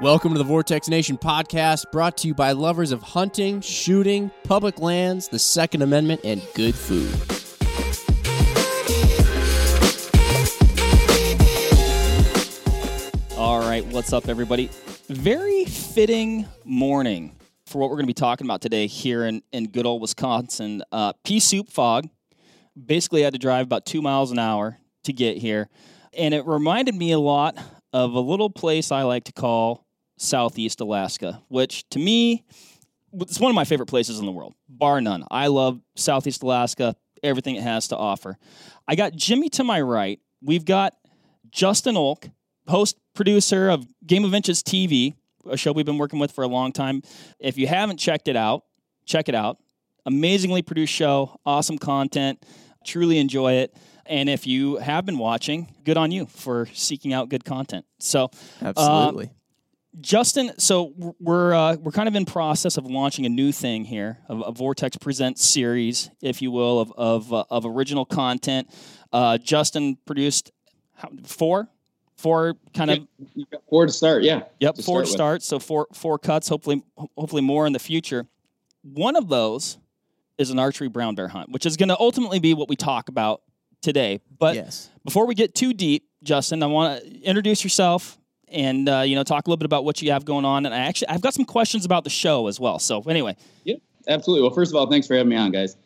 Welcome to the Vortex Nation podcast, brought to you by lovers of hunting, shooting, public lands, the Second Amendment, and good food. All right, what's up, everybody? Very fitting morning for what we're going to be talking about today here in, in good old Wisconsin. Uh, pea soup fog. Basically, I had to drive about two miles an hour to get here. And it reminded me a lot of a little place I like to call Southeast Alaska, which to me, it's one of my favorite places in the world, bar none. I love Southeast Alaska, everything it has to offer. I got Jimmy to my right. We've got Justin Olk, host producer of Game of Inches TV, a show we've been working with for a long time. If you haven't checked it out, check it out. Amazingly produced show, awesome content, truly enjoy it. And if you have been watching, good on you for seeking out good content. So, um, Absolutely. Justin, so we're uh, we're kind of in process of launching a new thing here, a, a Vortex Presents series, if you will, of of, uh, of original content. Uh, Justin produced how, four, four kind of four to start, yeah. Yep, to four start with. starts, so four four cuts. Hopefully, hopefully more in the future. One of those is an archery brown bear hunt, which is going to ultimately be what we talk about today. But yes. before we get too deep, Justin, I want to introduce yourself and uh, you know talk a little bit about what you have going on. And I actually I've got some questions about the show as well. So anyway, yeah, Absolutely. Well, first of all, thanks for having me on, guys.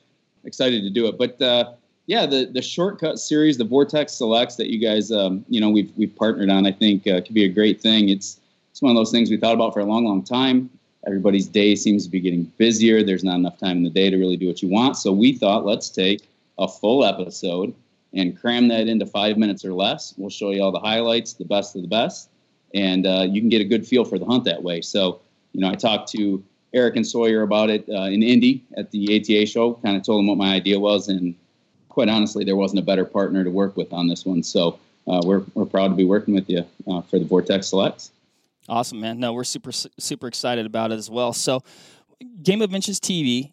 Excited to do it. But uh, yeah, the the shortcut series, the Vortex Selects that you guys, um, you know, we've we've partnered on, I think uh, could be a great thing. It's it's one of those things we thought about for a long, long time. Everybody's day seems to be getting busier. There's not enough time in the day to really do what you want. So we thought, let's take a full episode and cram that into five minutes or less. We'll show you all the highlights, the best of the best, and uh, you can get a good feel for the hunt that way. So, you know, I talked to Eric and Sawyer about it uh, in Indy at the ATA show. Kind of told them what my idea was, and quite honestly, there wasn't a better partner to work with on this one. So uh, we're we're proud to be working with you uh, for the Vortex Selects. awesome man. No, we're super super excited about it as well. So, Game of Inches TV.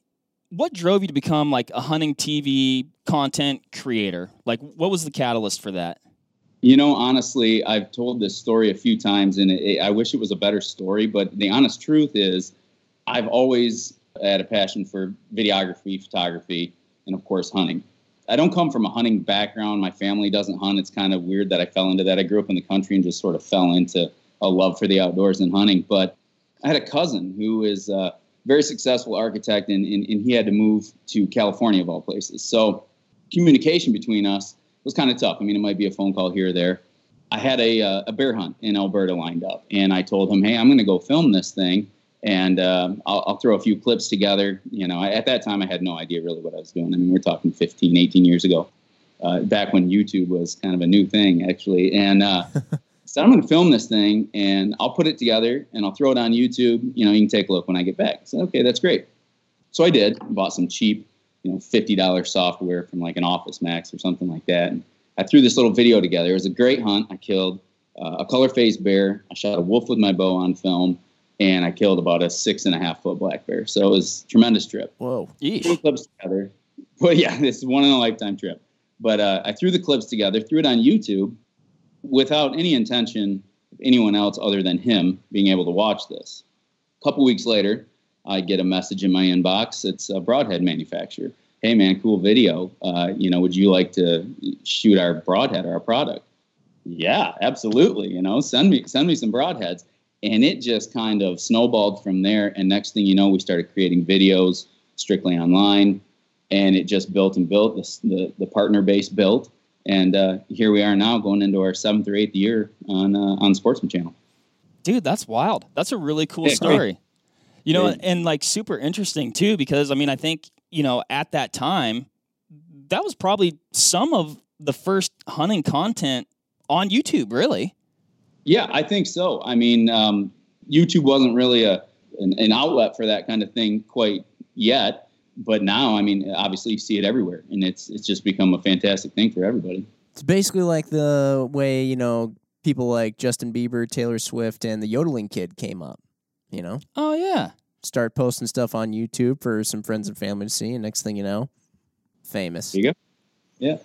What drove you to become like a hunting TV content creator? Like, what was the catalyst for that? You know, honestly, I've told this story a few times, and it, I wish it was a better story. But the honest truth is, I've always had a passion for videography, photography, and of course, hunting. I don't come from a hunting background. My family doesn't hunt. It's kind of weird that I fell into that. I grew up in the country and just sort of fell into a love for the outdoors and hunting. But I had a cousin who is a very successful architect, and, and, and he had to move to California, of all places. So communication between us was kind of tough. I mean, it might be a phone call here or there. I had a, uh, a bear hunt in Alberta lined up, and I told him, "Hey, I'm going to go film this thing, and um, I'll, I'll throw a few clips together." You know, I, at that time, I had no idea really what I was doing. I mean, we're talking 15, 18 years ago, uh, back when YouTube was kind of a new thing, actually. And uh, so I'm going to film this thing, and I'll put it together, and I'll throw it on YouTube. You know, you can take a look when I get back. I said, "Okay, that's great." So I did. Bought some cheap, you know, fifty dollars software from like an Office Max or something like that. And I threw this little video together. It was a great hunt. I killed uh, a color phased bear. I shot a wolf with my bow on film, and I killed about a six and a half foot black bear. So it was a tremendous trip. Whoa. Threw the Yeesh. clips together. But yeah, this is one in a lifetime trip. But uh, I threw the clips together, threw it on YouTube, without any intention of anyone else other than him being able to watch this. A couple weeks later, I get a message in my inbox. It's a broadhead manufacturer. Hey man, cool video. Uh, you know, would you like to shoot our broadhead, or our product? Yeah, absolutely. You know, send me send me some broadheads. And it just kind of snowballed from there. And next thing you know, we started creating videos strictly online, and it just built and built. The the, the partner base built, and uh, here we are now, going into our seventh or eighth year on uh, on Sportsman Channel. Dude, that's wild. That's a really cool Yeah, great. Story. You know, Great. and like super interesting too, because I mean, I think, you know, at that time, that was probably some of the first hunting content on YouTube, really. Yeah, I think so. I mean, um, YouTube wasn't really a an, an outlet for that kind of thing quite yet, but now, I mean, obviously you see it everywhere, and it's it's just become a fantastic thing for everybody. It's basically like the way, you know, people like Justin Bieber, Taylor Swift, and the yodeling kid came up. You know? Oh, yeah. Start posting stuff on YouTube for some friends and family to see, and next thing you know, famous. There you go. Yeah.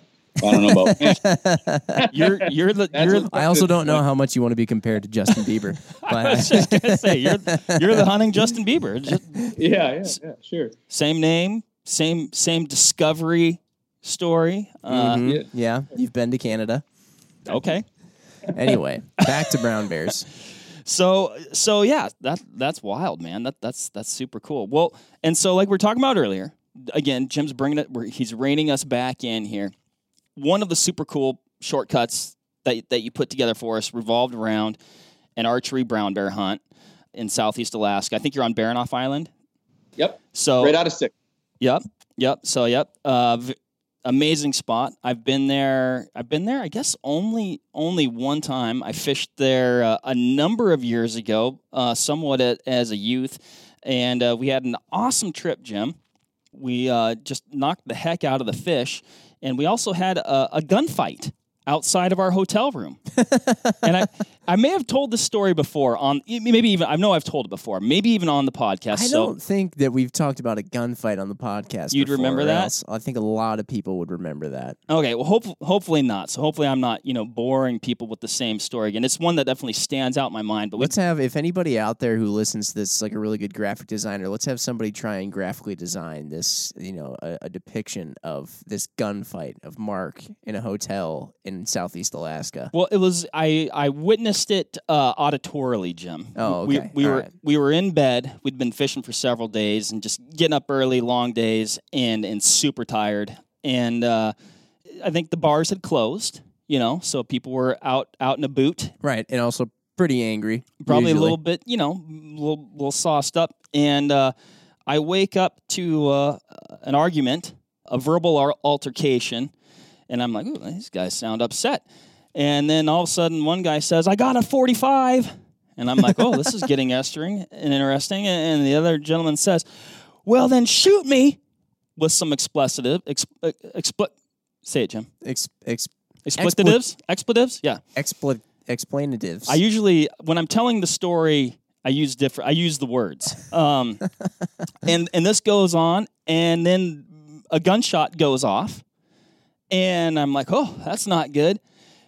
I don't know about. You're you're the you're. I also don't know how much you want to be compared to Justin Bieber. I was just gonna say you're you're the hunting Justin Bieber. Just yeah, yeah, yeah, sure. same name, same same discovery story. Uh, Mhm. yeah. Yeah, you've been to Canada. Okay. Anyway, back to brown bears. So so yeah, that that's wild, man. That that's that's super cool. Well, and so like we are talking about earlier, again, Jim's bringing it. He's reining us back in here. One of the super cool shortcuts that that you put together for us revolved around an archery brown bear hunt in southeast Alaska. I think you're on Baranof Island. Yep, So right out of six. Yep. Yep. So yep. Uh, v- amazing spot. I've been there. I've been there. I guess only only one time. I fished there uh, a number of years ago, uh, somewhat a, as a youth, and uh, we had an awesome trip, Jim. We uh, just knocked the heck out of the fish, and we also had a, a gunfight outside of our hotel room. and I, I may have told this story before on maybe even I know I've told it before, maybe even on the podcast. I so don't think that we've talked about a gunfight on the podcast. You'd before, remember that? else I think a lot of people would remember that. Okay, well, hope, hopefully not. So hopefully I'm not, you know, boring people with the same story again. It's one that definitely stands out in my mind. But Let's have if anybody out there who listens to this is like a really good graphic designer, let's have somebody try and graphically design this, you know, a, a depiction of this gunfight of Mark in a hotel in southeast Alaska. well, it was I I witnessed it uh, auditorily, Jim. Oh, We, okay. we All were right. we were in bed. We'd been fishing for several days and just getting up early, long days, and and super tired. And uh, I think the bars had closed. You know, so people were out out in a boot. Right, and also pretty angry. probably usually. a little bit, you know, a little, little sauced up. And uh, I wake up to uh, an argument, a verbal altercation, and I'm like, Ooh, these guys sound upset. And then all of a sudden, one guy says, I got a 45. And I'm like, oh, this is getting estering and interesting. And the other gentleman says, well, then shoot me with some expletives. Exp- expl- say it, Jim. Ex, ex, Expletives? Expletives? Yeah. expl, explanatives. I usually when I'm telling the story, I use different. I use the words, um, and and this goes on, and then a gunshot goes off, and I'm like, oh, that's not good.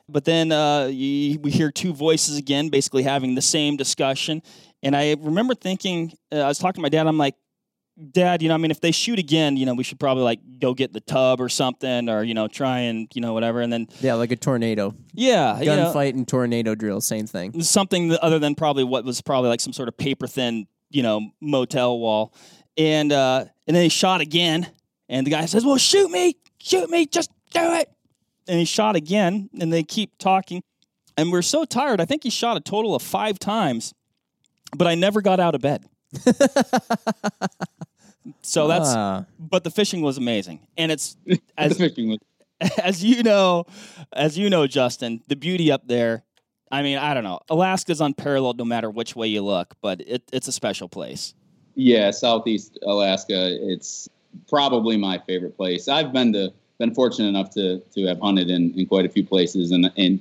But then uh, you, we hear two voices again, basically having the same discussion, and I remember thinking, uh, I was talking to my dad. I'm like, Dad, you know, I mean, if they shoot again, you know, we should probably like go get the tub or something, or you know, try and you know whatever, and then yeah, like a tornado. yeah, you know, Gunfight and tornado drill, same thing. something that- other than probably what was probably like some sort of paper thin, you know, motel wall. And uh, and then he shot again, and the guy says, "Well, shoot me, shoot me, just do it." And he shot again, and they keep talking, and we're so tired. I think he shot a total of five times, but I never got out of bed. so that's, Ah. but the fishing was amazing, and it's the as fishing was as you know, as you know, Justin, the beauty up there. I mean, I don't know. Alaska's unparalleled no matter which way you look, but it, it's a special place. Yeah, Southeast Alaska. It's probably my favorite place. I've been to been fortunate enough to to have hunted in, in quite a few places, and and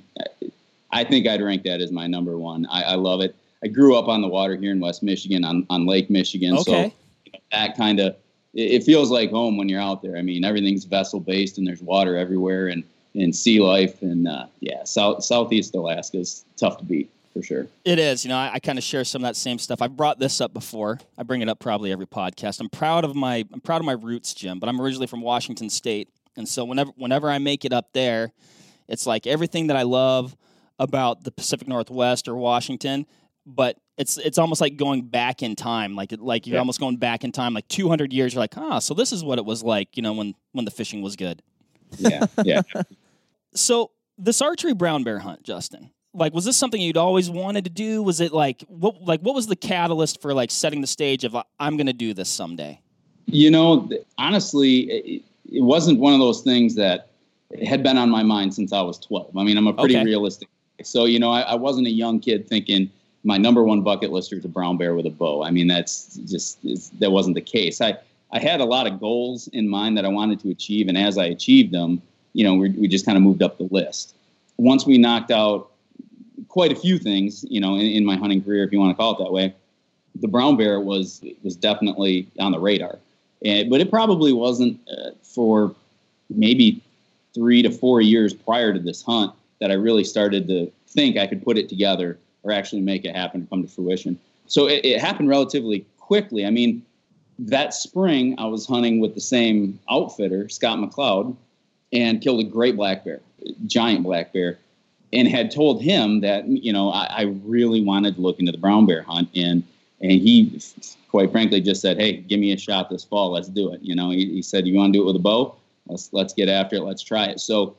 I think I'd rank that as my number one. I, I love it. I grew up on the water here in West Michigan, on, on Lake Michigan. Okay. So that kind of it, it feels like home when you're out there. I mean, everything's vessel based, and there's water everywhere, and and sea life, and uh, yeah, South Southeast Alaska is tough to beat for sure. It is. You know, I, I kind of share some of that same stuff. I've brought this up before. I bring it up probably every podcast. I'm proud of my I'm proud of my roots, Jim. But I'm originally from Washington State, and so whenever whenever I make it up there, it's like everything that I love about the Pacific Northwest or Washington. But it's it's almost like going back in time, like like you're Yeah. almost going back in time, like 200 years. You're like, ah, so this is what it was like, you know, when when the fishing was good. Yeah, yeah. So this archery brown bear hunt, Justin, like was this something you'd always wanted to do? Was it like what like what was the catalyst for like setting the stage of I'm going to do this someday? You know, th- honestly, it, wasn't one of those things that had been on my mind since I was 12. I mean, I'm a pretty Okay. realistic. So, you know, I, I wasn't a young kid thinking my number one bucket lister is a brown bear with a bow. I mean, that's just that wasn't the case. I I had a lot of goals in mind that I wanted to achieve, and as I achieved them, you know, we, we just kind of moved up the list. Once we knocked out quite a few things, you know, in, in my hunting career, if you want to call it that way, the brown bear was was definitely on the radar. And, but it probably wasn't uh, for maybe three to four years prior to this hunt that I really started to think I could put it together or actually make it happen come to fruition. So it, it happened relatively quickly. I mean, that spring I was hunting with the same outfitter, Scott McLeod, and killed a great black bear, giant black bear, and had told him that you know I, I really wanted to look into the brown bear hunt, and and he, quite frankly, just said, "Hey, give me a shot this fall. Let's do it." You know, he, he said, "You want to do it with a bow? Let's let's get after it. Let's try it." So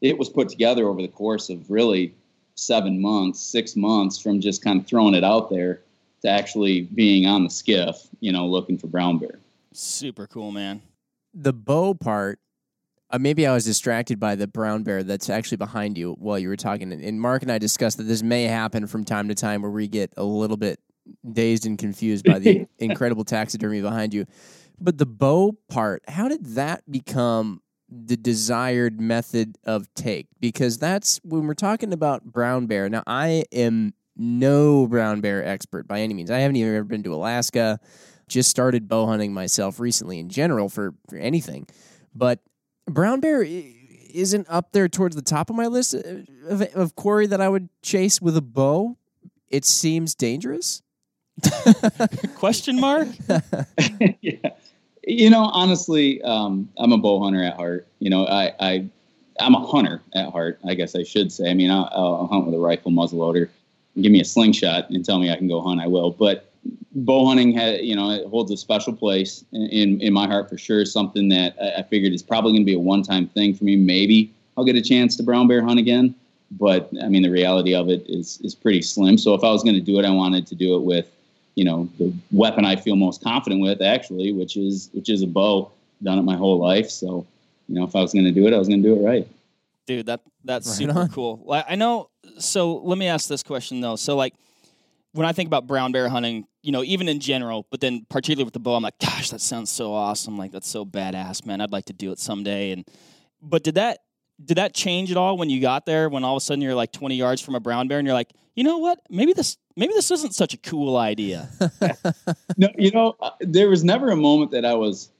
it was put together over the course of really seven months, six months from just kind of throwing it out there to actually being on the skiff, you know, looking for brown bear. Super cool, man. The bow part, uh, maybe I was distracted by the brown bear that's actually behind you while you were talking. And Mark and I discussed that this may happen from time to time where we get a little bit dazed and confused by the incredible taxidermy behind you. But the bow part, how did that become the desired method of take? Because that's when we're talking about brown bear. Now, I am no brown bear expert by any means. I haven't even ever been to Alaska. Just started bow hunting myself recently in general for, for anything. But brown bear isn't up there towards the top of my list uh, of, of quarry that I would chase with a bow. It seems dangerous. Question mark? yeah. You know, honestly, um, I'm a bow hunter at heart. You know, I, I, I'm a hunter at heart. I guess I should say. I mean, I'll, I'll hunt with a rifle muzzleloader. Give me a slingshot and tell me I can go hunt. I will. But bow hunting has, you know, it holds a special place in in my heart for sure. Something that I figured is probably going to be a one time thing for me. Maybe I'll get a chance to brown bear hunt again. But I mean, the reality of it is is pretty slim. So if I was going to do it, I wanted to do it with you know the weapon I feel most confident with actually, which is which is a bow. Done it my whole life, so you know if I was going to do it, I was going to do it right. Dude, that that's right super on. cool. Like I know. So let me ask this question though. So like when I think about brown bear hunting, you know, even in general, but then particularly with the bow, I'm like, gosh, that sounds so awesome. Like that's so badass, man. I'd like to do it someday. And but did that did that change at all when you got there? When all of a sudden you're like 20 yards from a brown bear and you're like, you know what? Maybe this maybe this isn't such a cool idea. no, you know, uh, there was never a moment that I was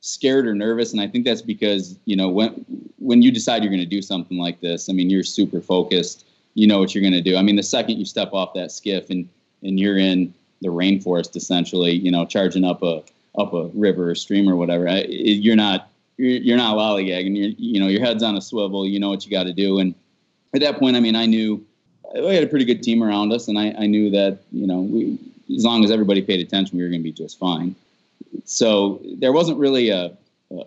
scared or nervous, and I think that's because you know when when you decide you're going to do something like this, I mean, you're super focused. You know what you're going to do. I mean, the second you step off that skiff and and you're in the rainforest, essentially, you know, charging up a up a river or stream or whatever, you're not you're, you're not lollygagging. You're you know your head's on a swivel. You know what you got to do, and at that point, I mean, I knew we had a pretty good team around us, and I, I knew that you know we, as long as everybody paid attention, we were going to be just fine. So there wasn't really a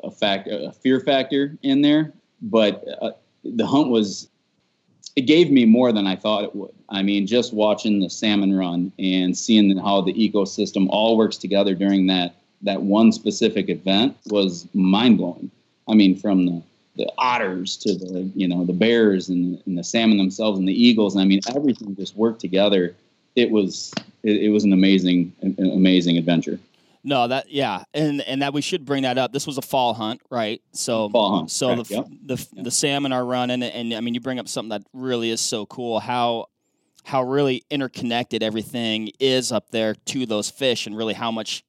a fact a fear factor in there, but uh, the hunt was it gave me more than I thought it would. I mean, just watching the salmon run and seeing how the ecosystem all works together during that that one specific event was mind blowing. I mean, from the the otters to the you know the bears and, and the salmon themselves and the eagles. And I mean, everything just worked together. It was it, it was an amazing an amazing adventure. No, that yeah, and and that we should bring that up. This was a fall hunt, right? So fall hunt. So the yep. the yep. the salmon are running, and I mean, you bring up something that really is so cool. How how really interconnected everything is up there to those fish, and really how much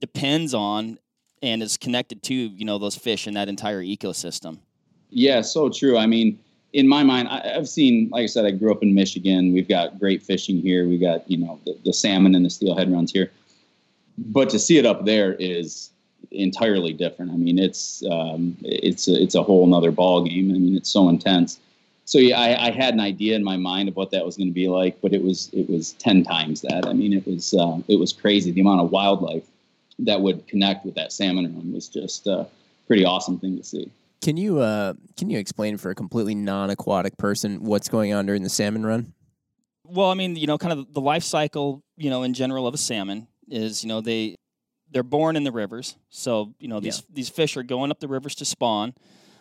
depends on and is connected to you know those fish in that entire ecosystem. Yeah, so true. I mean, in my mind, I, have seen, like I said, I grew up in Michigan. We've got great fishing here. We got you know the, the salmon and the steelhead runs here, but to see it up there is entirely different. I mean, it's um, it's a, it's a whole another ball game. I mean, it's so intense. So yeah, I, I had an idea in my mind of what that was going to be like, but it was it was ten times that. I mean, it was uh, it was crazy the amount of wildlife that would connect with that salmon run was just a pretty awesome thing to see. Can you uh, can you explain for a completely non-aquatic person what's going on during the salmon run? Well, I mean, you know, kind of the life cycle, you know, in general of a salmon is, you know, they they're born in the rivers. So, you know, these yeah. these fish are going up the rivers to spawn.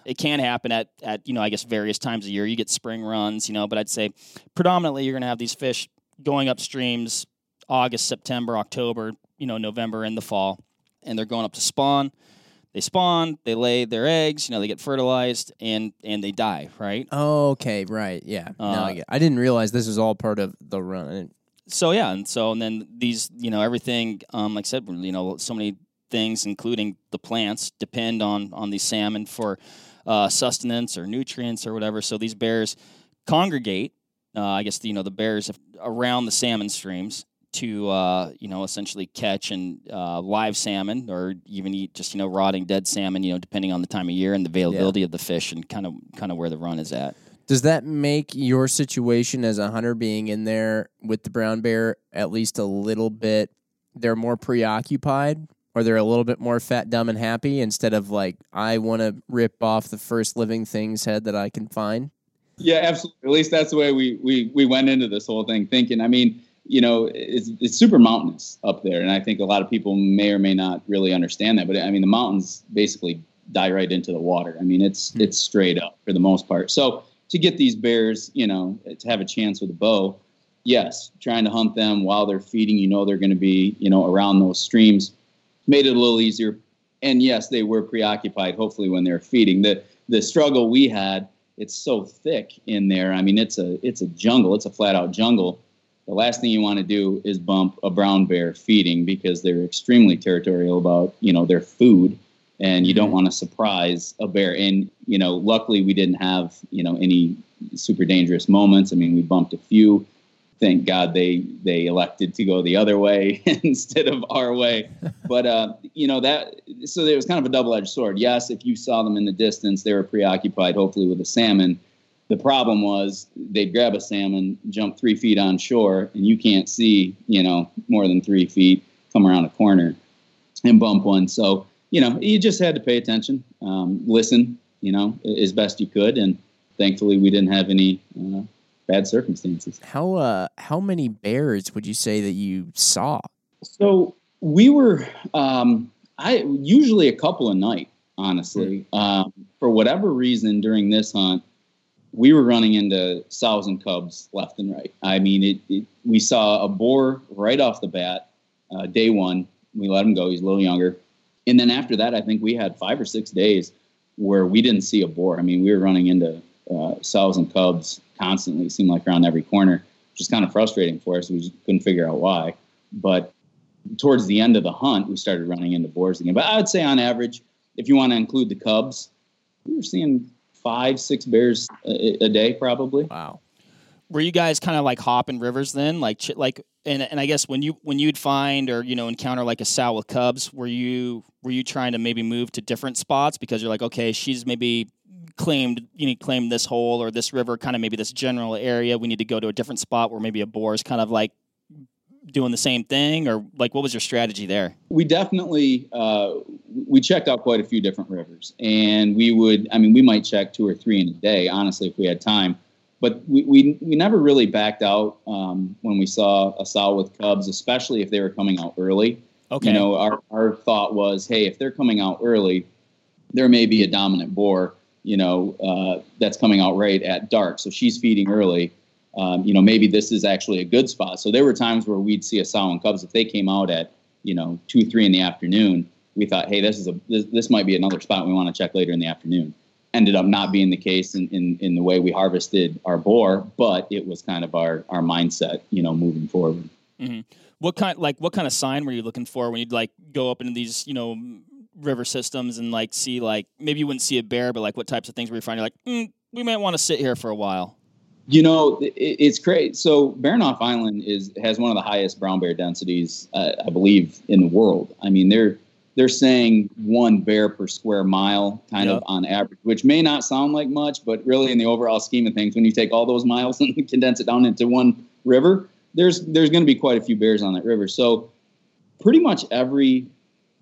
It can happen at at, you know, I guess various times a year. You get spring runs, you know, but I'd say predominantly you're going to have these fish going up streams August, September, October, you know November in the fall, and they're going up to spawn. They spawn, they lay their eggs, you know, they get fertilized, and and they die, right? Oh, okay, right, yeah. Uh, no, I, get, I didn't realize this was all part of the run. So yeah, and so and then these, you know, everything, um, like I said, you know, so many things, including the plants, depend on on these salmon for uh, sustenance or nutrients or whatever. So these bears congregate. Uh, I guess the, you know the bears around the salmon streams to uh, you know essentially catch and uh, live salmon or even eat just you know rotting dead salmon. You know depending on the time of year and the availability yeah. of the fish and kind of kind of where the run is at. Does that make your situation as a hunter being in there with the brown bear at least a little bit? They're more preoccupied, or they're a little bit more fat, dumb, and happy instead of like I want to rip off the first living thing's head that I can find. Yeah, absolutely. At least that's the way we we we went into this whole thing thinking. I mean, you know, it's it's super mountainous up there, and I think a lot of people may or may not really understand that. But I mean, the mountains basically die right into the water. I mean, it's mm-hmm. it's straight up for the most part. So to get these bears, you know, to have a chance with a bow, yes, trying to hunt them while they're feeding, you know, they're going to be, you know, around those streams, made it a little easier. And yes, they were preoccupied. Hopefully, when they're feeding, the the struggle we had, it's so thick in there. I mean, it's a it's a jungle. It's a flat out jungle. The last thing you want to do is bump a brown bear feeding because they're extremely territorial about you know their food and you don't mm-hmm. want to surprise a bear. And you know, luckily we didn't have you know any super dangerous moments. I mean, we bumped a few. Thank God they they elected to go the other way instead of our way. But uh, you know that so it was kind of a double edged sword. Yes, if you saw them in the distance, they were preoccupied, hopefully with a salmon. The problem was they'd grab a salmon, jump three feet on shore, and you can't see, you know, more than three feet, come around a corner and bump one. So you know, you just had to pay attention, um, listen, you know, as best you could, and thankfully we didn't have any uh, bad circumstances. How uh, how many bears would you say that you saw? So we were, um, I usually a couple a night. Honestly, mm-hmm. um, for whatever reason during this hunt, we were running into sows and cubs left and right. I mean, it, it we saw a boar right off the bat, uh, day one. We let him go. He's a little younger and then after that, I think we had five or six days where we didn't see a boar. I mean, we were running into uh, sows and cubs constantly. It seemed like around every corner, which is kind of frustrating for us. We just couldn't figure out why. But towards the end of the hunt, we started running into boars again. But I would say on average, if you want to include the cubs, we were seeing five, six bears a, a day probably. Wow. Were you guys kind of like hopping rivers then? Like like and and I guess when you when you'd find or you know encounter like a sow with cubs were you were you trying to maybe move to different spots because you're like okay she's maybe claimed you know claimed this hole or this river kind of maybe this general area. We need to go to a different spot where maybe a boar is kind of like doing the same thing or like what was your strategy there we definitely uh, we checked out quite a few different rivers and we would i mean we might check two or three in a day honestly if we had time but we, we, we never really backed out um, when we saw a sow with cubs, especially if they were coming out early. Okay. You know, our, our thought was, hey, if they're coming out early, there may be a dominant boar, you know, uh, that's coming out right at dark. So she's feeding early. Um, you know, maybe this is actually a good spot. So there were times where we'd see a sow and cubs if they came out at, you know, two, three in the afternoon. We thought, hey, this is a this, this might be another spot we want to check later in the afternoon ended up not being the case in, in, in the way we harvested our boar, but it was kind of our, our mindset, you know, moving forward. Mm-hmm. What kind, like, what kind of sign were you looking for when you'd like go up into these, you know, river systems and like see like maybe you wouldn't see a bear, but like what types of things were you finding? Like, mm, we might want to sit here for a while. You know, it, it's great. So Baranof Island is has one of the highest brown bear densities, uh, I believe, in the world. I mean, they're they're saying one bear per square mile, kind yep. of on average, which may not sound like much, but really in the overall scheme of things, when you take all those miles and condense it down into one river, there's there's going to be quite a few bears on that river. So pretty much every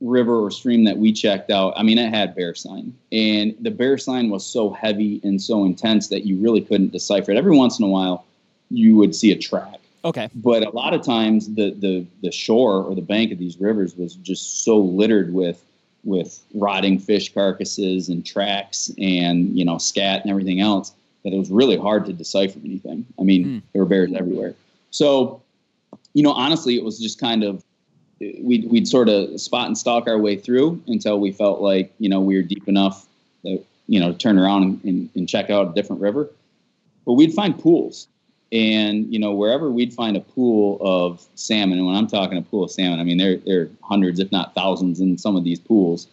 river or stream that we checked out, I mean, it had bear sign, and the bear sign was so heavy and so intense that you really couldn't decipher it. Every once in a while, you would see a track Okay. But a lot of times the the the shore or the bank of these rivers was just so littered with with rotting fish carcasses and tracks and you know scat and everything else that it was really hard to decipher anything. I mean, mm. there were bears everywhere. So, you know, honestly, it was just kind of we'd we'd sort of spot and stalk our way through until we felt like you know we were deep enough that you know turn around and, and, and check out a different river. But we'd find pools and you know wherever we'd find a pool of salmon and when i'm talking a pool of salmon i mean there, there are hundreds if not thousands in some of these pools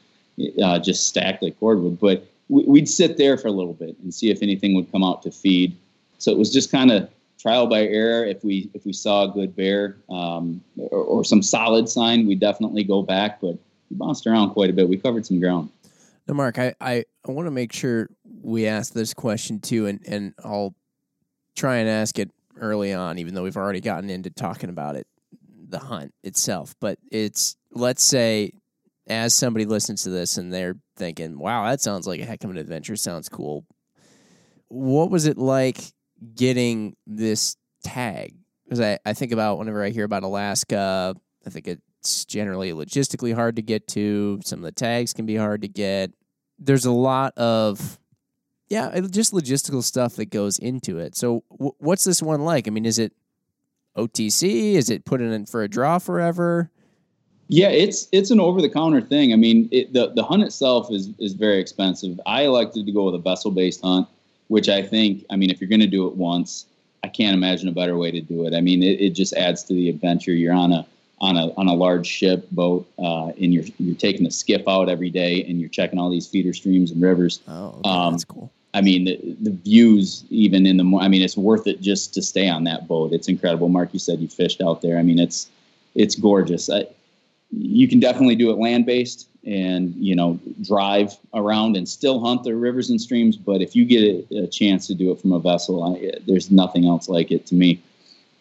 uh, just stacked like cordwood but we'd sit there for a little bit and see if anything would come out to feed. So it was just kind of trial by error. If we if we saw a good bear um, or, or, some solid sign, we definitely go back. But we bounced around quite a bit. We covered some ground. Now, Mark, I, I, I want to make sure we ask this question too, and, and I'll try and ask it early on, even though we've already gotten into talking about it, the hunt itself. But it's let's say as somebody listens to this and they're thinking, "Wow, that sounds like a heck of an adventure. Sounds cool." What was it like getting this tag? Because I, I think about whenever I hear about Alaska, I think it's generally logistically hard to get to. Some of the tags can be hard to get. There's a lot of yeah, just logistical stuff that goes into it. So, w- what's this one like? I mean, is it OTC? Is it put in for a draw forever? Yeah, it's it's an over the counter thing. I mean, it, the the hunt itself is is very expensive. I elected to go with a vessel based hunt, which I think, I mean, if you're going to do it once, I can't imagine a better way to do it. I mean, it, it just adds to the adventure. You're on a on a on a large ship boat, uh, and you're you're taking the skiff out every day, and you're checking all these feeder streams and rivers. Oh, okay, um, that's cool. I mean, the, the views even in the I mean, it's worth it just to stay on that boat. It's incredible. Mark, you said you fished out there. I mean, it's it's gorgeous. I, you can definitely do it land based and you know drive around and still hunt the rivers and streams but if you get a, a chance to do it from a vessel I, there's nothing else like it to me.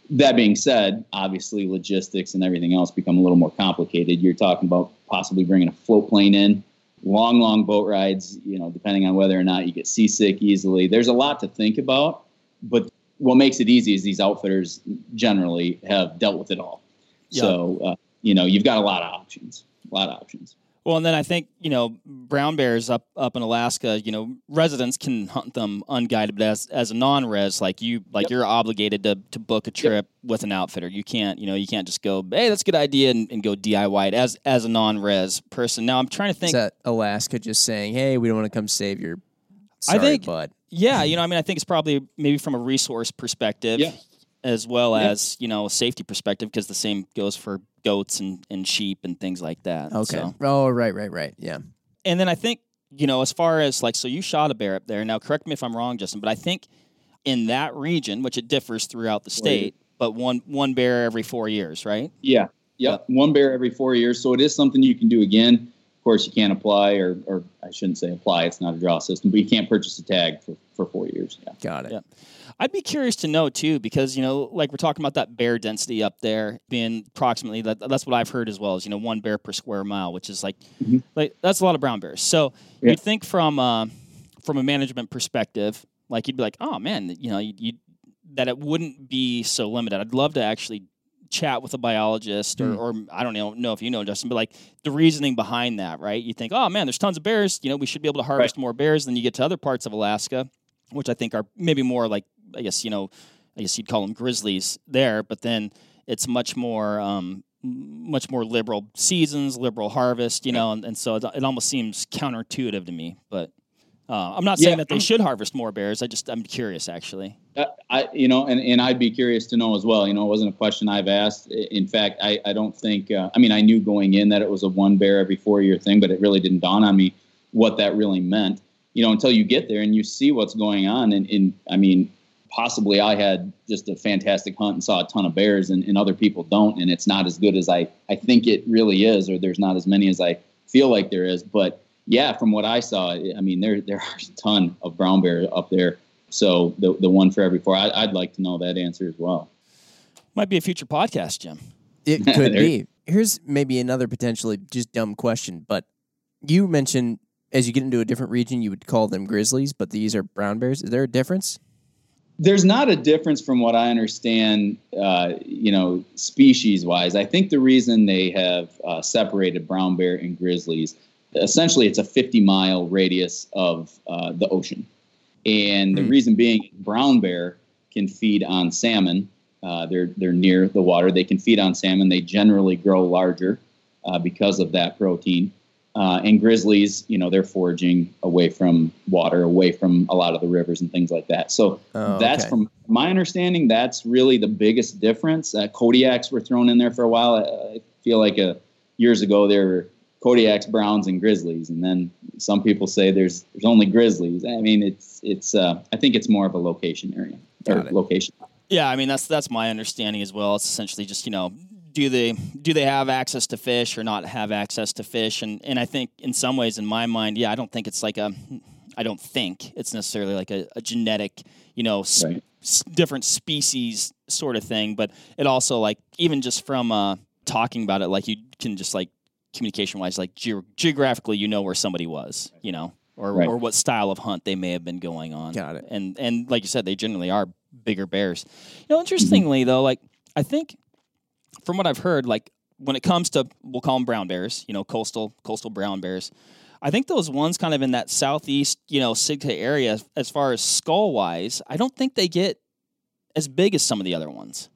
That being said obviously logistics and everything else become a little more complicated. You're talking about possibly bringing a float plane in long long boat rides you know depending on whether or not you get seasick easily. There's a lot to think about but what makes it easy is these outfitters generally have dealt with it all. So uh, you know, you've got a lot of options, a lot of options. Well, and then I think you know brown bears up up in Alaska. You know, residents can hunt them unguided, but as as a non-res, like you, like yep. you're obligated to to book a trip yep. with an outfitter. You can't, you know, you can't just go, hey, that's a good idea, and, and go DIY it as as a non-res person. Now I'm trying to think. Is that Alaska just saying, hey, we don't want to come save your Sorry, I think, bud. Yeah, you know, I mean, I think it's probably maybe from a resource perspective. Yeah as well yeah. as you know a safety perspective because the same goes for goats and, and sheep and things like that. Okay. So. Oh, right, right, right. Yeah. And then I think you know as far as like so you shot a bear up there. Now correct me if I'm wrong, Justin, but I think in that region, which it differs throughout the state, but one one bear every four years, right? Yeah. Yep. yep. One bear every four years. So it is something you can do again. Of course, you can't apply, or, or I shouldn't say apply. It's not a draw system, but you can't purchase a tag for, for four years. Yeah. Got it. Yeah. I'd be curious to know too, because you know, like we're talking about that bear density up there being approximately that, that's what I've heard as well as you know one bear per square mile, which is like mm-hmm. like that's a lot of brown bears. So yeah. you'd think from uh, from a management perspective, like you'd be like, oh man, you know, you, you that it wouldn't be so limited. I'd love to actually chat with a biologist or, mm. or I don't know, know if you know Justin, but like the reasoning behind that, right? You think, oh man, there's tons of bears. You know, we should be able to harvest right. more bears. Then you get to other parts of Alaska, which I think are maybe more like I guess you know, I guess you'd call them grizzlies there, but then it's much more um, much more liberal seasons, liberal harvest, you know, and, and so it, it, almost seems counterintuitive to me. But uh, I'm not saying yeah. that they should harvest more bears. I just I'm curious actually. Uh, I you know, and, and I'd be curious to know as well. You know, it wasn't a question I've asked. In fact, I I don't think. Uh, I mean, I knew going in that it was a one bear every four year thing, but it really didn't dawn on me what that really meant. You know, until you get there and you see what's going on. And, and I mean, possibly I had just a fantastic hunt and saw a ton of bears and, and, other people don't and it's not as good as I, I think it really is or there's not as many as I feel like there is. But yeah from what I saw I mean there there are a ton of brown bear up there. So the, the one for every four I, would like to know that answer as well. Might be a future podcast Jim. It could be. Here's maybe another potentially just dumb question but you mentioned as you get into a different region you would call them grizzlies but these are brown bears. Is there a difference there's not a difference from what I understand, uh, you know, species wise. I think the reason they have uh, separated brown bear and grizzlies, essentially, it's a 50 mile radius of uh, the ocean. And the hmm. reason being, brown bear can feed on salmon. Uh, they're, they're near the water. They can feed on salmon. They generally grow larger uh, because of that protein. Uh, and grizzlies, you know, they're foraging away from water, away from a lot of the rivers and things like that. So oh, that's okay. from my understanding, that's really the biggest difference. Uh, Kodiaks were thrown in there for a while. I, feel like a, uh, years ago there were Kodiaks, Browns, and Grizzlies, and then some people say there's there's only Grizzlies. I mean, it's it's uh, I think it's more of a location area or location. Yeah, I mean that's that's my understanding as well. It's essentially just you know do they do they have access to fish or not have access to fish, and and I think in some ways in my mind, yeah, I don't think it's like a I don't think it's necessarily like a, a genetic you know s- Right. s- different species sort of thing, but it also like even just from uh, talking about it, like you can just like communication wise, like ge- geographically, you know where somebody was, you know. Or, Right. or what style of hunt they may have been going on. Got it. And and like you said, they generally are bigger bears. You know, interestingly though, like I think from what I've heard, like when it comes to we'll call them brown bears, you know, coastal coastal brown bears. I think those ones kind of in that southeast, you know, Sitka area, as far as skull wise, I don't think they get as big as some of the other ones.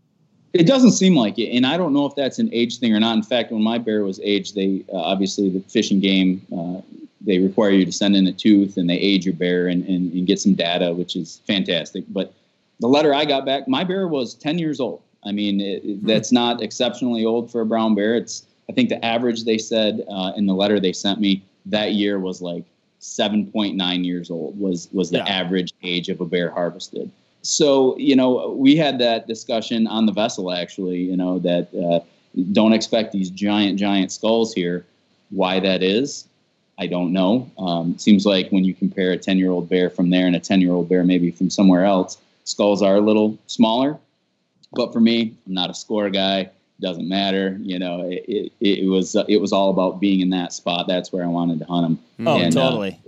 It doesn't seem like it, and I don't know if that's an age thing or not. In fact, when my bear was aged, they uh, obviously the Fish and Game uh, they require you to send in a tooth and they age your bear and, and, and get some data, which is fantastic. But the letter I got back, my bear was 10 years old. I mean, it, it- that's not exceptionally old for a brown bear. It's I think the average they said uh, in the letter they sent me that year was like 7.9 years old was was the Yeah. average age of a bear harvested. So you know we had that discussion on the vessel actually you know that uh, don't expect these giant giant skulls here. Why that is i don't know. Um, seems like when you compare a 10 year old bear from there and a 10 year old bear maybe from somewhere else skulls are a little smaller but for me i'm not a score guy doesn't matter you know it, it, it was uh, it was all about being in that spot that's where i wanted to hunt them Oh, And, uh, totally.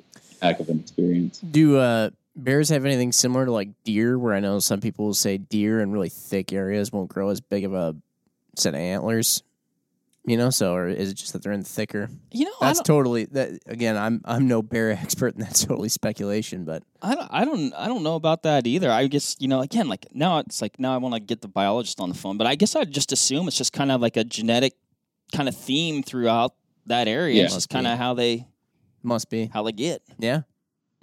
heck of an experience Do uh, bears have anything similar to like deer? Where I know some people will say deer in really thick areas won't grow as big of a set of antlers. You know, so or is it just that they're in thicker? you know, That's totally that. Again, I'm I'm no bear expert, and that's totally speculation. But I don't, I don't, I don't know about that either. I guess you know, again, like now it's like now I want to get the biologist on the phone, but I guess I'd just assume it's just kind of like a genetic kind of theme throughout that area. Yeah. it's just kind of how they must be, how they get. yeah.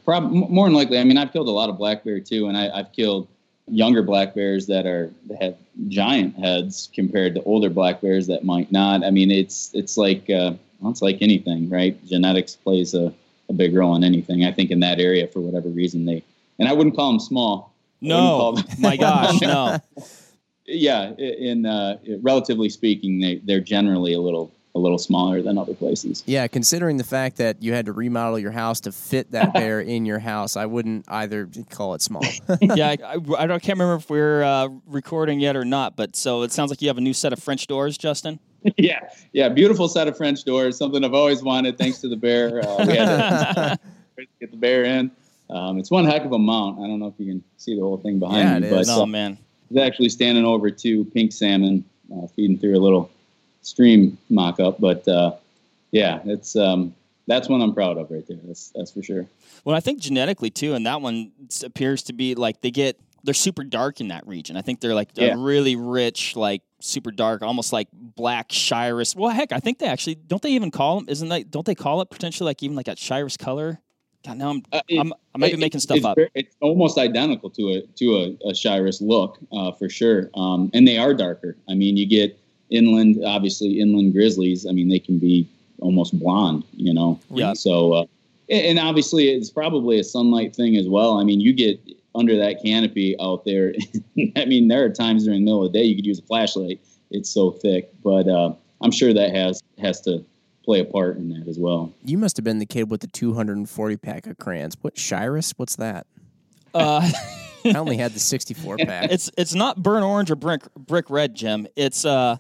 Prob- more than likely. I mean, I've killed a lot of black bear too, and I, I've killed younger black bears that are that have giant heads compared to older black bears that might not. I mean, it's it's like uh, well, it's like anything, right? Genetics plays a, a big role in anything. I think in that area, for whatever reason, they and I wouldn't call them small. No, them- my gosh, no. yeah, in uh, relatively speaking, they they're generally a little a little smaller than other places. Yeah, considering the fact that you had to remodel your house to fit that bear in your house, I wouldn't either call it small. yeah, I, I, I don't, can't remember if we're uh, recording yet or not, but so it sounds like you have a new set of French doors, Justin. yeah, yeah, beautiful set of French doors. Something I've always wanted. Thanks to the bear, uh, we had to get the bear in. Um, it's one heck of a mount. I don't know if you can see the whole thing behind Yeah, me, it but oh no uh, man. it's actually standing over two pink salmon uh, feeding through a little stream mock-up. But uh, yeah, it's um, that's one I'm proud of right there. That's that's for sure. Well, I think genetically too, and that one appears to be like they get they're super dark in that region. I think they're like Yeah. a really rich, like super dark, almost like black Shiras. Well, heck, I think they actually don't they even call them? Isn't that don't they call it potentially like even like that Shiras color? God, now I'm, Uh, it- I'm I might be It- making stuff it's up. It's almost identical to a to a, a Shiras look uh, for sure, um, and they are darker. I mean, you get inland, obviously inland grizzlies. I mean, they can be almost blonde, you know. Yeah. So, uh, and and obviously, it's probably a sunlight thing as well. I mean, you get under that canopy out there. I mean, there are times during the middle of the day you could use a flashlight. It's so thick, but uh, I'm sure that has has to play a part in that as well. you must have been the kid with the 240 pack of crayons. What Shiras? What's that? Uh, I only had the 64 pack. it's it's not burnt orange or brick brick red, Jim. It's uh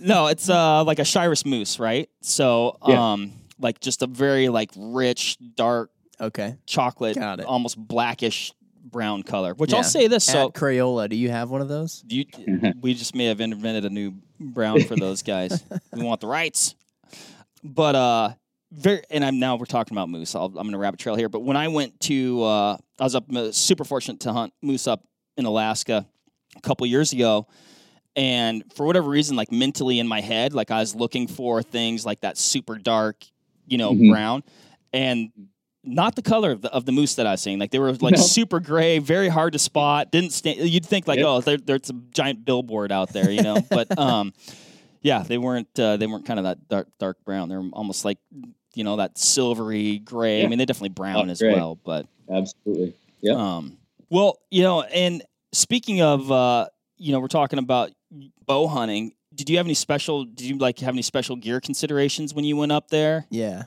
no, it's uh like a Shiras moose, right? So Yeah. um like just a very like rich, dark Okay. chocolate, Got it. almost blackish brown color. Which Yeah. I'll say this: so At Crayola, do you have one of those? you, we just may have invented a new brown for those guys. we want the rights, but uh, very. And I'm now we're talking about moose. I'll, I'm going to rabbit trail here. But when I went to, uh, I was up uh, super fortunate to hunt moose up in Alaska a couple years ago. And for whatever reason, like mentally in my head, like I was looking for things like that super dark, you know, Mhm. brown, and not the color of the, of the moose that I was seeing. Like they were like No. super gray, very hard to spot. Didn't stand. You'd think like, Yep. oh, there, there's a giant billboard out there, you know. but um, Yeah, they weren't. Uh, they weren't kind of that dark, dark brown. They're almost like you know that silvery gray. I mean, they're definitely brown as gray. well. But Absolutely. Yeah. um, well, you know, and speaking of, uh, you know, we're talking about bow hunting. Did you have any special? Did you like have any special gear considerations when you went up there? Yeah.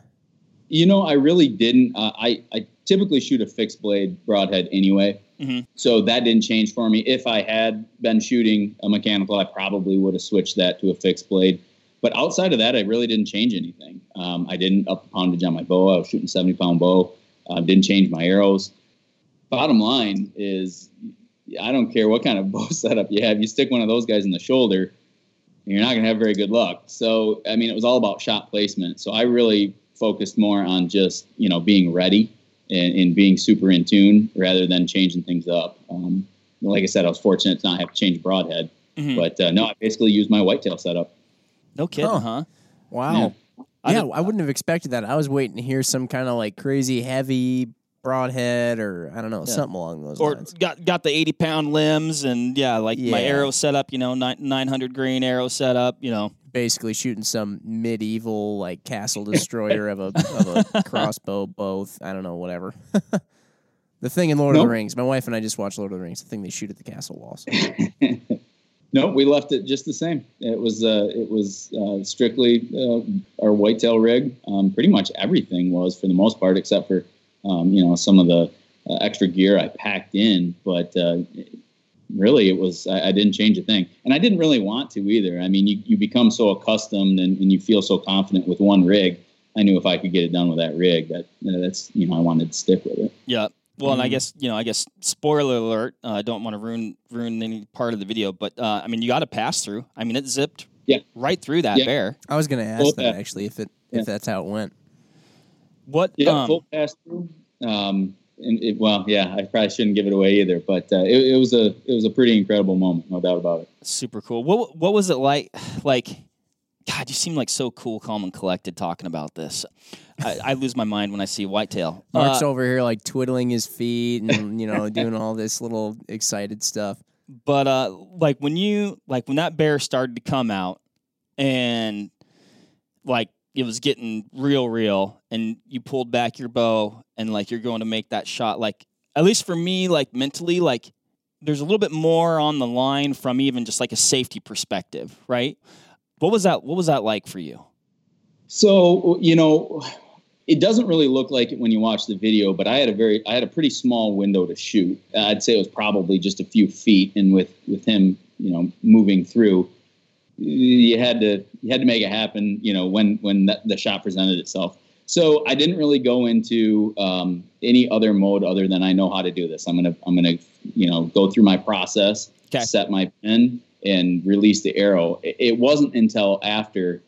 You know, I really didn't. Uh, I I typically shoot a fixed blade broadhead anyway, Mhm. so that didn't change for me. If I had been shooting a mechanical, I probably would have switched that to a fixed blade. But outside of that, I really didn't change anything. Um, I didn't up the poundage on my bow. I was shooting seventy pound bow. Uh, didn't change my arrows. Bottom line is, I don't care what kind of bow setup you have. You stick one of those guys in the shoulder, you're not going to have very good luck. So, I mean, it was all about shot placement. So I really focused more on just, you know, being ready and, and being super in tune rather than changing things up. Um, like I said, I was fortunate to not have to change broadhead. Mhm. But uh, no, I basically used my whitetail setup. No kidding, Huh. huh? Wow. Yeah. I Yeah, I wouldn't have expected that. I was waiting to hear some kind of like crazy heavy broadhead or I don't know, Yeah. something along those Or lines. got got the eighty pound limbs and yeah, like my arrow setup. You know, nine hundred grain arrow setup. You know, Basically shooting some medieval like castle destroyer of a of a crossbow both. I don't know, whatever. the thing in Lord of the Rings. My wife and I just watched Lord of the Rings, the thing they shoot at the castle walls. No, we left it just the same. It was uh, it was uh, strictly uh, our whitetail rig. Um, pretty much everything was for the most part, except for um, you know some of the uh, extra gear I packed in. But uh, really, it was I, I didn't change a thing, and I didn't really want to either. I mean, you, you become so accustomed and, and you feel so confident with one rig. I knew if I could get it done with that rig, that that's you know I wanted to stick with it. Yeah. Well, and I Mhm. guess you know, I guess spoiler alert. uh, I don't want to ruin ruin any part of the video, but uh, I mean, you got to pass through. I mean, it zipped Yeah. right through that Yeah. bear. I was gonna ask Well, that yeah. actually if it Yeah. if that's how it went. What? Yeah, um, full pass through. Um, and it, well, yeah, I probably shouldn't give it away either, but uh, it, it was a it was a pretty incredible moment, no doubt about it. super cool. What What was it like? Like, God, you seem like so cool, calm, and collected talking about this. I, I lose my mind when I see whitetail. Mark's Uh, over here like twiddling his feet and you know doing all this little excited stuff. but uh, like when you like when that bear started to come out, and like it was getting real, real, and you pulled back your bow, and like you're going to make that shot. Like at least for me, like mentally, like there's a little bit more on the line from even just like a safety perspective, right? What was that? What was that like for you? So you know, it doesn't really look like it when you watch the video, but I had a very I had a pretty small window to shoot. I'd say it was probably just a few feet, and with with him, you know, moving through, you had to you had to make it happen. You know, when when that, the shot presented itself. So I didn't really go into um, any other mode other than I know how to do this. I'm gonna I'm gonna you know go through my process, Okay. set my pin, and release the arrow. It, it wasn't until after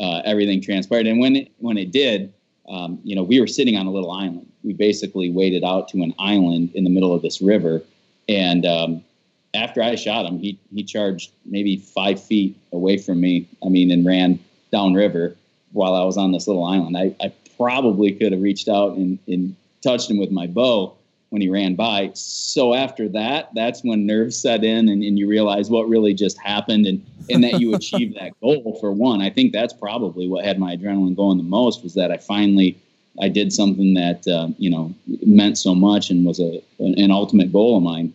uh, everything transpired, and when it, when it did, um, you know, we were sitting on a little island. We basically waded out to an island in the middle of this river, and um, after I shot him, he he charged maybe five feet away from me. I mean, and ran downriver while I was on this little island. I, I probably could have reached out and, and touched him with my bow when he ran by. So after that, that's when nerves set in and, and you realize what really just happened and, and that you achieved that goal for one. I think that's probably what had my adrenaline going the most was that I finally I did something that uh, you know meant so much and was a an, an ultimate goal of mine.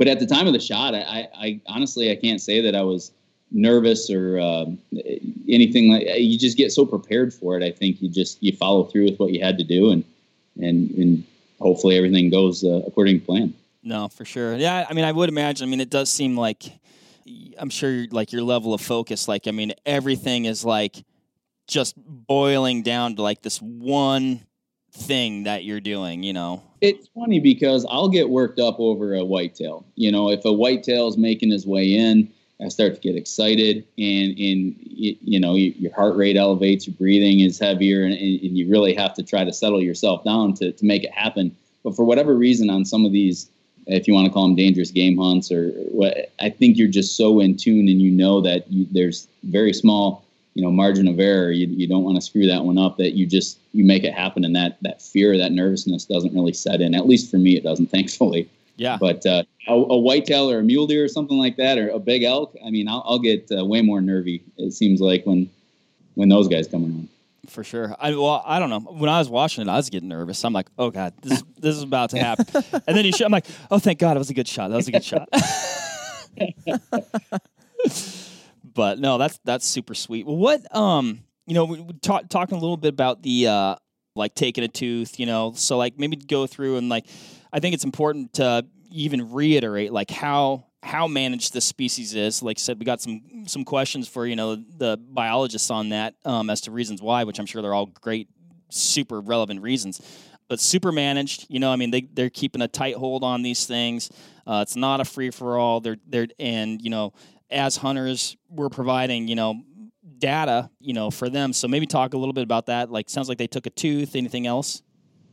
But at the time of the shot, I, I, I honestly I can't say that I was nervous or um, anything like. You just get so prepared for it. I think you just you follow through with what you had to do, and and and hopefully everything goes uh, according to plan. No, for sure. Yeah, I mean, I would imagine. I mean, it does seem like I'm sure, like your level of focus. Like, I mean, everything is like just boiling down to like this one thing that you're doing. You know? It's funny because I'll get worked up over a whitetail. You know, if a whitetail is making his way in, I start to get excited, and and you know your heart rate elevates, your breathing is heavier, and, and you really have to try to settle yourself down to to make it happen. But for whatever reason, on some of these, if you want to call them dangerous game hunts, or what, I think you're just so in tune, and you know that you, there's very small you know margin of error you, you don't want to screw that one up that you just you make it happen and that that fear that nervousness doesn't really set in at least for me it doesn't thankfully Yeah. But uh, a, a whitetail or a mule deer or something like that, or a big elk. I mean, I'll, I'll get uh, way more nervy. It seems like when when those guys come around. For sure. I well, I don't know. When I was watching it, I was getting nervous. I'm like, oh god, this this is about to happen. and then he shot. I'm like, oh thank God, it was a good shot. That was a good shot. but no, that's that's super sweet. Well, what um, you know, we, talk, talking a little bit about the uh, like taking a tooth. You know, so like maybe go through and like, I think it's important to even reiterate like how how managed this species is. Like I said, we got some some questions for you know the biologists on that um, as to reasons why, which I'm sure they're all great, super relevant reasons. But super managed, you know, I mean, they they're keeping a tight hold on these things. Uh, it's not a free for all. They're they're and you know, as hunters, we're providing you know data you know for them. So maybe talk a little bit about that. Like, sounds like they took a tooth. Anything else?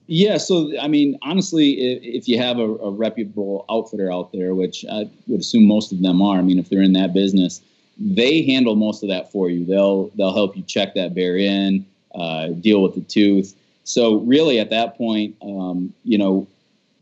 Yeah, so I mean, honestly, if, if you have a, a, reputable outfitter out there, which I would assume most of them are, I mean, if they're in that business, they handle most of that for you. They'll they'll help you check that bear in, uh, deal with the tooth. So really, at that point, um, you know,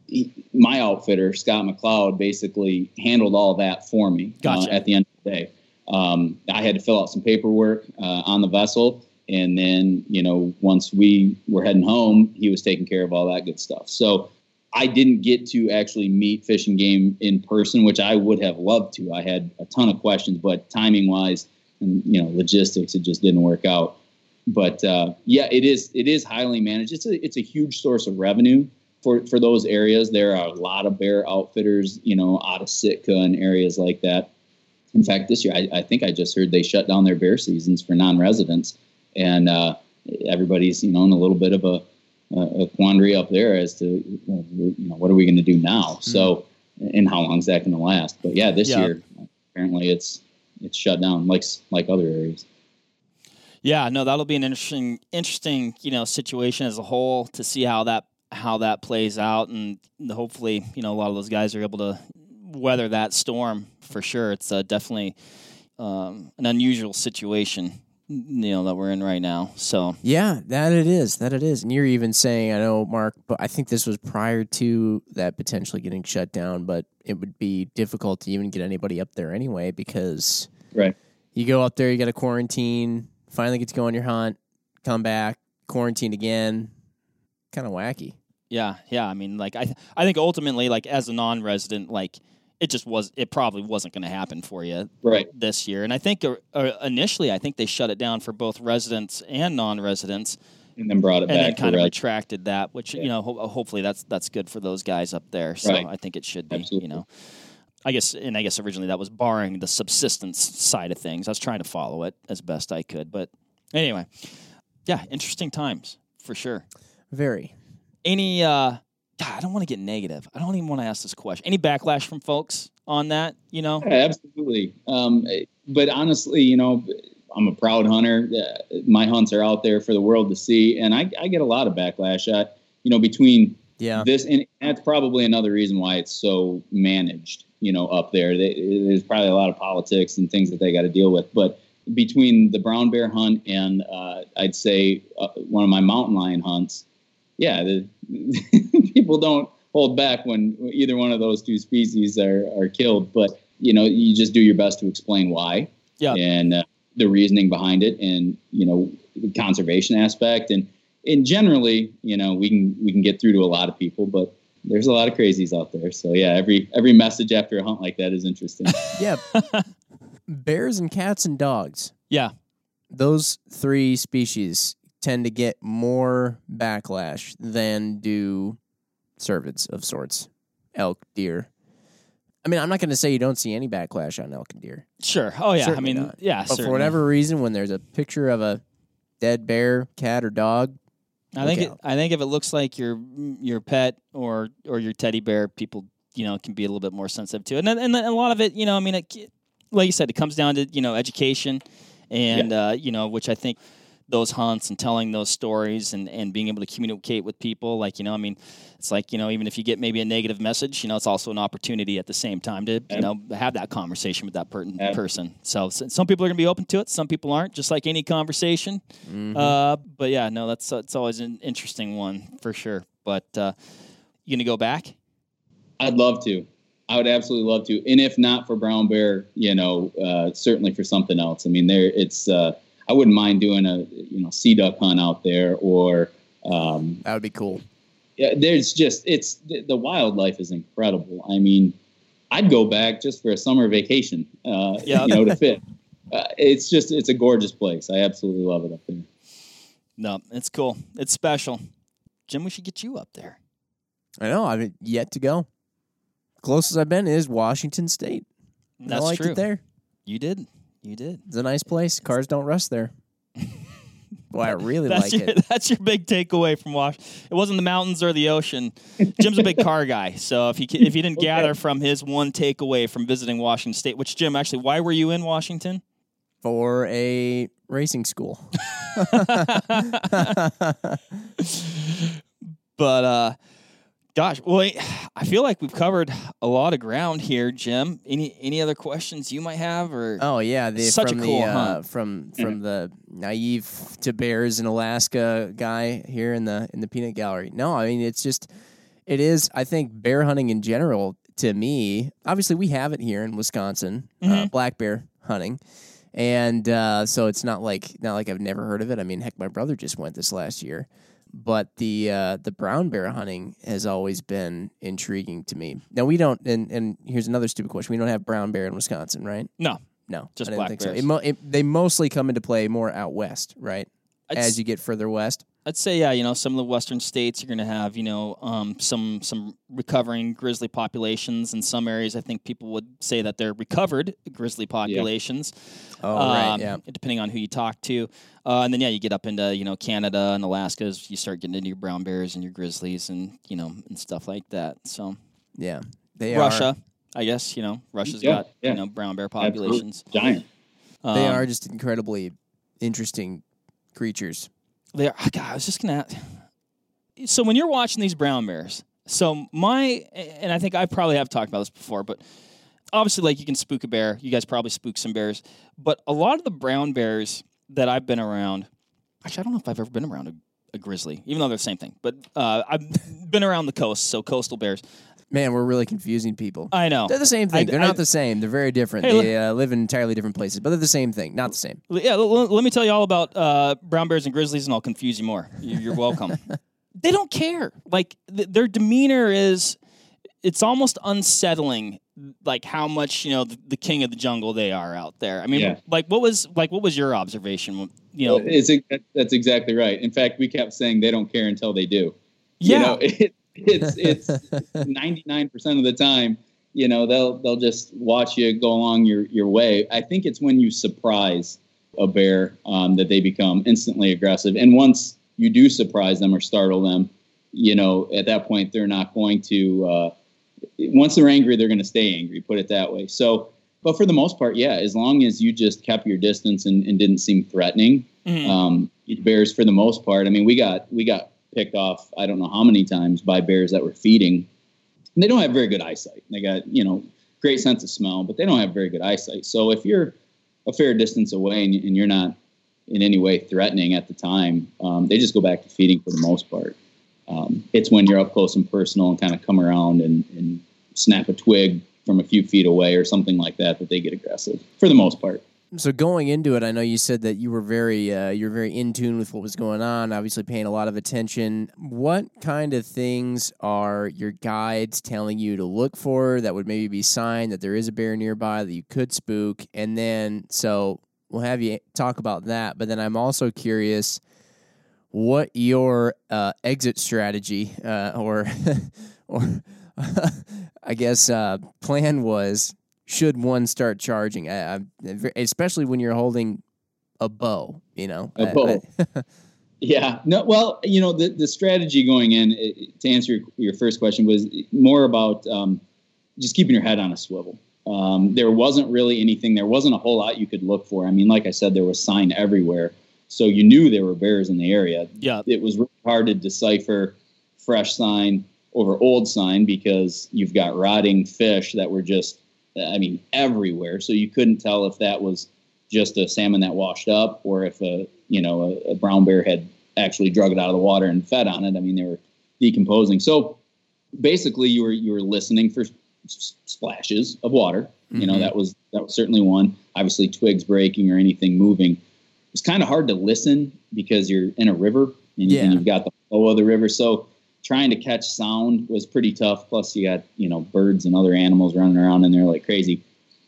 he, my outfitter Scott McLeod basically handled all that for me. Gotcha. Uh, at the end of the day, um, I had to fill out some paperwork uh, on the vessel and then, you know, once we were heading home, he was taking care of all that good stuff. So I didn't get to actually meet Fish and Game in person, which I would have loved to. I had a ton of questions, but timing wise and, you know, logistics, it just didn't work out. But uh, yeah, it is it is highly managed. It's a it's a huge source of revenue for for those areas. There are a lot of bear outfitters, you know, out of Sitka and areas like that. In fact, this year I, I think I just heard they shut down their bear seasons for non-residents and uh, everybody's you know in a little bit of a, a quandary up there as to you know what are we going to do now. Mm-hmm. So and how long is that going to last? But yeah, this yeah. year apparently it's it's shut down like like other areas. Yeah, no, that'll be an interesting interesting you know situation as a whole to see how that how that plays out, and hopefully you know a lot of those guys are able to weather that storm for sure. It's uh, definitely um, an unusual situation you know that we're in right now. So yeah, that it is. That it is. And you're even saying, I know, Mark, but I think this was prior to that potentially getting shut down. But it would be difficult to even get anybody up there anyway because right. You go up there, you got a quarantine. Finally, get to go on your hunt, come back, quarantine again. Kind of wacky. Yeah, yeah. I mean, like I, th- I think ultimately, like as a non-resident, like it just was it probably wasn't going to happen for you right this year and i think uh, uh, initially i think they shut it down for both residents and non-residents and then brought it back, and back then kind of retracted that which yeah. you know ho- hopefully that's that's good for those guys up there so right. i think it should be Absolutely. you know i guess and i guess originally that was barring the subsistence side of things i was trying to follow it as best i could but anyway yeah interesting times for sure very any uh God, I don't want to get negative. I don't even want to ask this question. Any backlash from folks on that? You know, yeah, absolutely. Um, but honestly, you know, I'm a proud hunter. Uh, my hunts are out there for the world to see, and I, I get a lot of backlash. I, you know, between yeah. this and that's probably another reason why it's so managed. You know, up there, they, there's probably a lot of politics and things that they got to deal with. But between the brown bear hunt and uh, I'd say uh, one of my mountain lion hunts, yeah, the, people don't hold back when either one of those two species are, are killed. But you know, you just do your best to explain why, yeah, and uh, the reasoning behind it, and you know, the conservation aspect, and and generally, you know, we can we can get through to a lot of people, but there's a lot of crazies out there. So yeah, every every message after a hunt like that is interesting. yeah, bears and cats and dogs. Yeah, those three species tend to get more backlash than do cervids of sorts, elk, deer. I mean, I'm not going to say you don't see any backlash on elk and deer. Sure. Oh yeah. Certainly I mean, not. yeah. But certainly. for whatever reason, when there's a picture of a dead bear, cat, or dog, I think it, I think if it looks like your your pet or or your teddy bear, people you know can be a little bit more sensitive to it. And and a lot of it, you know, I mean, it, like you said, it comes down to you know education, and yeah. uh, you know, which I think those hunts and telling those stories and, and being able to communicate with people. Like, you know, I mean, it's like, you know, even if you get maybe a negative message, you know, it's also an opportunity at the same time to, you know, have that conversation with that per- person. So, so, some people are going to be open to it. Some people aren't, just like any conversation. Mm-hmm. Uh, but yeah, no, that's, that's always an interesting one for sure. But uh, you going to go back? I'd love to. I would absolutely love to. And if not for brown bear, you know, uh, certainly for something else. I mean, there it's. Uh, I wouldn't mind doing a you know sea duck hunt out there, or um, that would be cool. Yeah, there's just it's the, the wildlife is incredible. I mean, I'd go back just for a summer vacation. Uh, yeah. you know, to fit. Uh, it's just it's a gorgeous place. I absolutely love it up there. No, it's cool. It's special. Jim, we should get you up there. I know. I've yet to go. Closest I've been is Washington State. That's I liked true. it there. You did. You did. It's a nice place. Cars don't rust there. Well, I really that's like your, it. That's your big takeaway from Wash. It wasn't the mountains or the ocean. Jim's a big car guy, so if he if he didn't okay. gather from his one takeaway from visiting Washington State, which Jim actually, why were you in Washington? For a racing school. but uh, Gosh, well, I feel like we've covered a lot of ground here, Jim. Any any other questions you might have, or oh yeah, the, such from a cool the, uh, from from the naive to bears in Alaska guy here in the in the peanut gallery. No, I mean it's just it is. I think bear hunting in general to me, obviously we have it here in Wisconsin, uh, mm-hmm. uh, black bear hunting, and uh, so it's not like not like I've never heard of it. I mean, heck, my brother just went this last year but the uh, the brown bear hunting has always been intriguing to me. Now we don't, and, and here's another stupid question: we don't have brown bear in Wisconsin, right? No, no, just black bears. So. It mo- it, they mostly come into play more out west, right? I'd As you get further west. I'd say yeah, you know, some of the western states you're going to have, you know, um, some some recovering grizzly populations. In some areas, I think people would say that they're recovered grizzly populations. Yeah. Oh, um, right, yeah. Depending on who you talk to, uh, and then yeah, you get up into you know Canada and Alaska, you start getting into your brown bears and your grizzlies and you know and stuff like that. So yeah, they Russia, are. I guess you know Russia's yeah, got yeah. you know brown bear populations, Absolutely. giant. Um, they are just incredibly interesting creatures. They are. God, I was just gonna. So when you're watching these brown bears, so my and I think I probably have talked about this before, but obviously, like you can spook a bear. You guys probably spook some bears, but a lot of the brown bears that I've been around. Actually, I don't know if I've ever been around a, a grizzly, even though they're the same thing. But uh, I've been around the coast, so coastal bears. Man, we're really confusing people. I know. They're the same thing. I, they're I, not the same. They're very different. Hey, they uh, live in entirely different places, but they're the same thing. Not the same. Yeah, l- let me tell you all about uh, brown bears and grizzlies, and I'll confuse you more. You're welcome. they don't care. Like th- their demeanor is, it's almost unsettling. Like how much you know the, the, king of the jungle they are out there. I mean, yeah. like what was like what was your observation? You know, it's that's exactly right. In fact, we kept saying they don't care until they do. Yeah. You know, it, it's it's 99% of the time you know they'll they'll just watch you go along your your way. I think it's when you surprise a bear um, that they become instantly aggressive. And once you do surprise them or startle them you know at that point they're not going to uh, once they're angry they're going to stay angry put it that way. So but for the most part yeah as long as you just kept your distance and, and didn't seem threatening mm-hmm. um, bears for the most part i mean we got we got picked off I don't know how many times by bears that were feeding. And they don't have very good eyesight. They got you know great sense of smell, but they don't have very good eyesight. So if you're a fair distance away and, and you're not in any way threatening at the time, um, they just go back to feeding for the most part. Um, it's when you're up close and personal and kind of come around and, and snap a twig from a few feet away or something like that that they get aggressive for the most part. So going into it, I know you said that you were very uh, you're very in tune with what was going on. Obviously, paying a lot of attention. What kind of things are your guides telling you to look for that would maybe be sign that there is a bear nearby that you could spook? And then, so we'll have you talk about that. But then I'm also curious what your uh, exit strategy uh, or or I guess uh, plan was should one start charging? I, I, especially when you're holding a bow, you know. A bow. yeah. No. Well, you know, the the strategy going in to answer your, your first question was more about um, just keeping your head on a swivel. Um, there wasn't really anything. There wasn't a whole lot you could look for. I mean, like I said, there was sign everywhere, so you knew there were bears in the area. Yeah. It was really hard to decipher fresh sign over old sign because you've got rotting fish that were just I mean, everywhere. So you couldn't tell if that was just a salmon that washed up or if a you know a, a brown bear had actually drug it out of the water and fed on it. I mean, they were decomposing. So basically you were you were listening for s- splashes of water. You know Mhm. that was that was certainly one. Obviously, twigs breaking or anything moving. It's kind of hard to listen because you're in a river and, Yeah. and you've got the flow of the river. So trying to catch sound was pretty tough. Plus, you got you know birds and other animals running around in there like crazy.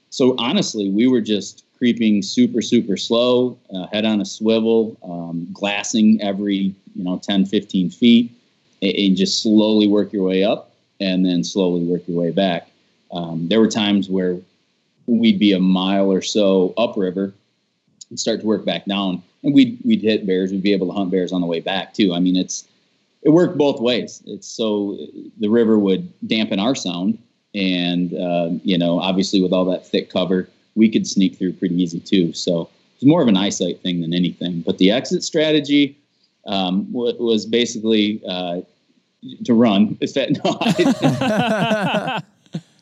So honestly, we were just creeping super super slow, uh, head on a swivel, um, glassing every you know 10, 15 feet, and, just slowly work your way up, and then slowly work your way back. Um, there were times where we'd be a mile or so upriver and start to work back down, and we'd we'd hit bears. We'd be able to hunt bears on the way back too. I mean, it's it worked both ways. It's so the river would dampen our sound, and uh, you know, obviously with all that thick cover, we could sneak through pretty easy too. So it's more of an eyesight thing than anything. But the exit strategy um, wa- was basically uh, to run. Is that no?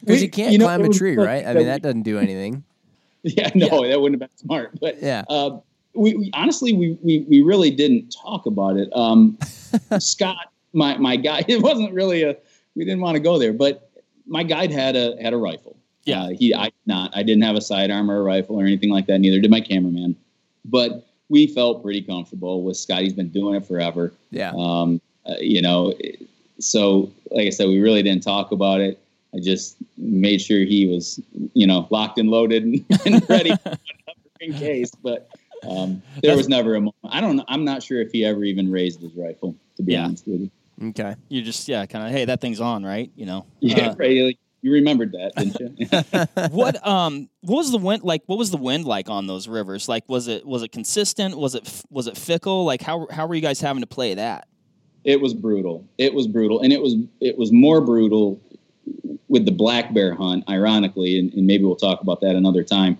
Because you can't you know, climb a tree, funny right? I mean, that doesn't do anything. yeah, no, that wouldn't have been smart. But Yeah. uh, we, we honestly we, we we really didn't talk about it. Um, Scott, my my guy, it wasn't really a. We didn't want to go there, but my guide had a had a rifle. Yeah. uh, he I did not. I didn't have a sidearm or a rifle or anything like that. Neither did my cameraman. But we felt pretty comfortable with Scott. He's been doing it forever. Yeah. Um, uh, you know, so like I said, we really didn't talk about it. I just made sure he was, you know, locked and loaded and, and ready in case. But um, there was never a moment. I don't know. I'm not sure if he ever even raised his rifle. To be Yeah. honest with you. Okay. you just yeah, kind of hey, that thing's on, right? You know. Yeah, Uh, right. Like, you remembered that, didn't you? what um what was the wind like what was the wind like on those rivers like was it was it consistent was it was it fickle like how how were you guys having to play that it was brutal. It was brutal, and it was it was more brutal with the black bear hunt. Ironically, and, and maybe we'll talk about that another time.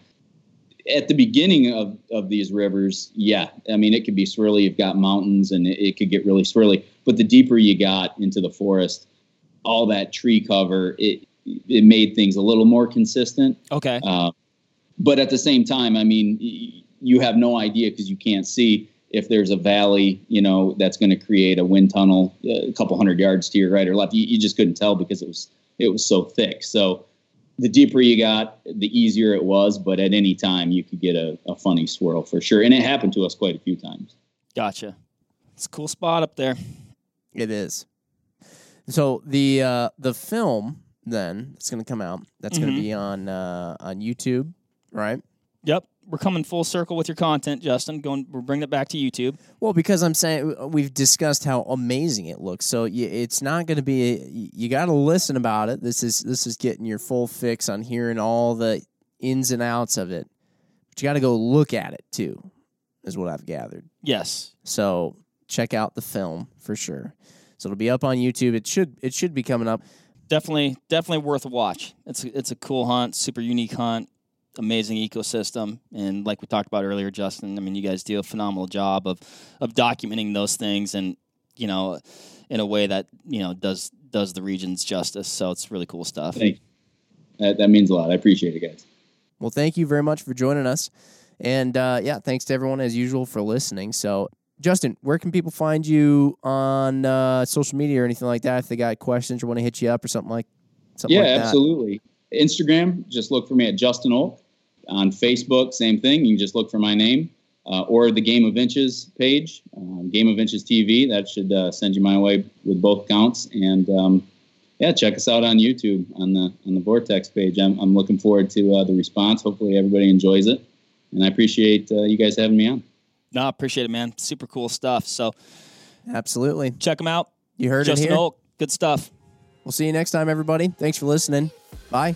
At the beginning of, of these rivers, yeah, I mean it could be swirly. You've got mountains, and it, it could get really swirly. But the deeper you got into the forest, all that tree cover, it it made things a little more consistent. okay Uh, but at the same time, I mean, y- you have no idea because you can't see if there's a valley, you know, that's going to create a wind tunnel uh, a couple hundred yards to your right or left. You, you just couldn't tell because it was it was so thick. So the deeper you got, the easier it was. But at any time, you could get a, a funny swirl for sure, and it happened to us quite a few times. gotcha it's a cool spot up there It is. So the uh, the film then it's going to come out. That's going Mhm. to be on uh, on YouTube, right? yep we're coming full circle with your content justin going we're bringing it back to youtube Well, because I'm saying we've discussed how amazing it looks, so it's not going to be. You got to listen about it. This is this is getting your full fix on hearing all the ins and outs of it. But you got to go look at it too, is what I've gathered. yes So check out the film for sure. So it'll be up on YouTube. It should it should be coming up. definitely definitely worth a watch it's a, it's a cool hunt super unique hunt amazing ecosystem and like we talked about earlier justin i mean you guys do a phenomenal job of of documenting those things and you know in a way that you know does does the regions justice so it's really cool stuff Thank you. That, that means a lot. I appreciate it, guys. Well, thank you very much for joining us, and uh, yeah, thanks to everyone as usual for listening. So. Justin, where can people find you on uh, social media or anything like that? If they got questions or want to hit you up or something like something yeah, like that. absolutely. Instagram, just look for me at Justin Olk. On Facebook, same thing. You can just look for my name uh, or the Game of Inches page, um, Game of Inches TV. That should uh, send you my way with both counts. And um, yeah, check us out on YouTube on the on the Vortex page. I'm, I'm looking forward to uh, the response. Hopefully, everybody enjoys it. And I appreciate uh, you guys having me on. no appreciate it man super cool stuff so Absolutely. check them out You heard justin it here. Olk, good stuff We'll see you next time, everybody. Thanks for listening. Bye.